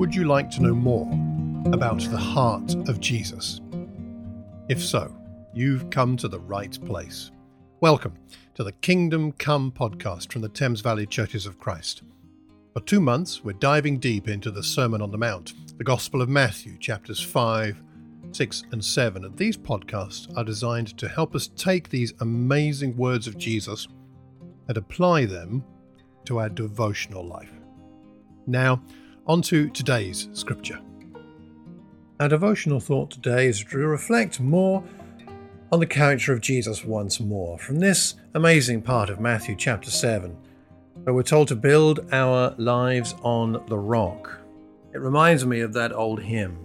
Would you like to know more about the heart of Jesus? If so, you've come to the right place. Welcome to the Kingdom Come podcast from the Thames Valley Churches of Christ. For two months, we're diving deep into the Sermon on the Mount, the Gospel of Matthew, chapters 5, 6, and 7. And these podcasts are designed to help us take these amazing words of Jesus and apply them to our devotional life. Now, on to today's scripture. Our devotional thought today is to reflect more on the character of Jesus once more from this amazing part of Matthew chapter 7, where we're told to build our lives on the rock. It reminds me of that old hymn,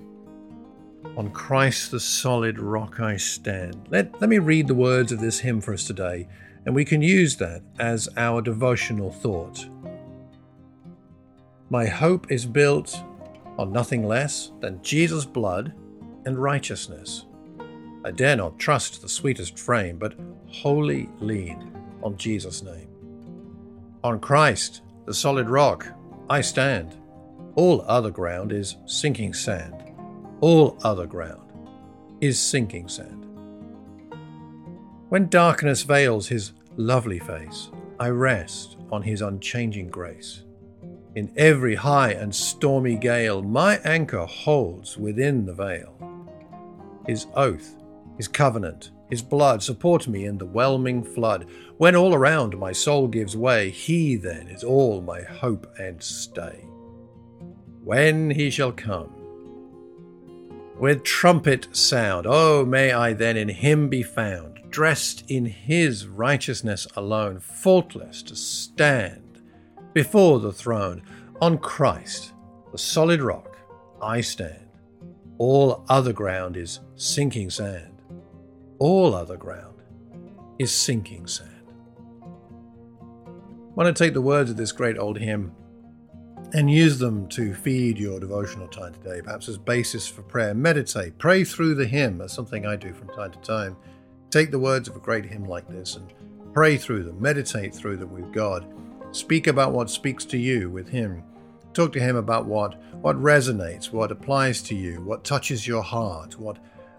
On Christ the solid rock I stand. Let, let me read the words of this hymn for us today and we can use that as our devotional thought. My hope is built on nothing less than Jesus' blood and righteousness. I dare not trust the sweetest frame, but wholly lean on Jesus' name. On Christ, the solid rock, I stand. All other ground is sinking sand. All other ground is sinking sand. When darkness veils his lovely face, I rest on his unchanging grace. In every high and stormy gale, my anchor holds within the veil. His oath, his covenant, his blood support me in the whelming flood. When all around my soul gives way, he then is all my hope and stay. When he shall come, with trumpet sound, oh, may I then in him be found dressed in his righteousness alone, faultless to stand before the throne. On Christ, the solid rock, I stand. All other ground is sinking sand. All other ground is sinking sand. I want to take the words of this great old hymn and use them to feed your devotional time today, perhaps as basis for prayer. Meditate, pray through the hymn. That's something I do from time to time. Take the words of a great hymn like this and pray through them, meditate through them with God. Speak about what speaks to you with Him. Talk to Him about what, what resonates, what applies to you, what touches your heart, what,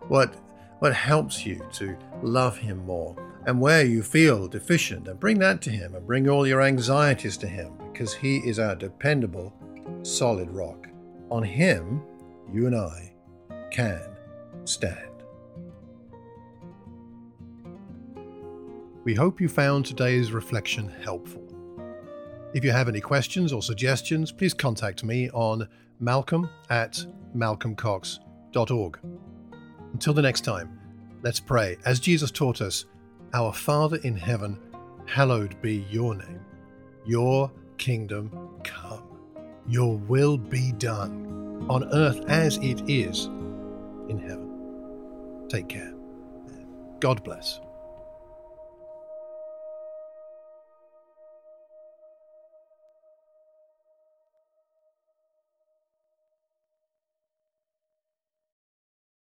what, what helps you to love Him more, and where you feel deficient. And bring that to Him and bring all your anxieties to Him because He is our dependable, solid rock. On Him, you and I can stand. We hope you found today's reflection helpful. If you have any questions or suggestions, please contact me on malcolm at malcolmcox.org. Until the next time, let's pray. As Jesus taught us, Our Father in heaven, hallowed be your name. Your kingdom come. Your will be done on earth as it is in heaven. Take care. God bless.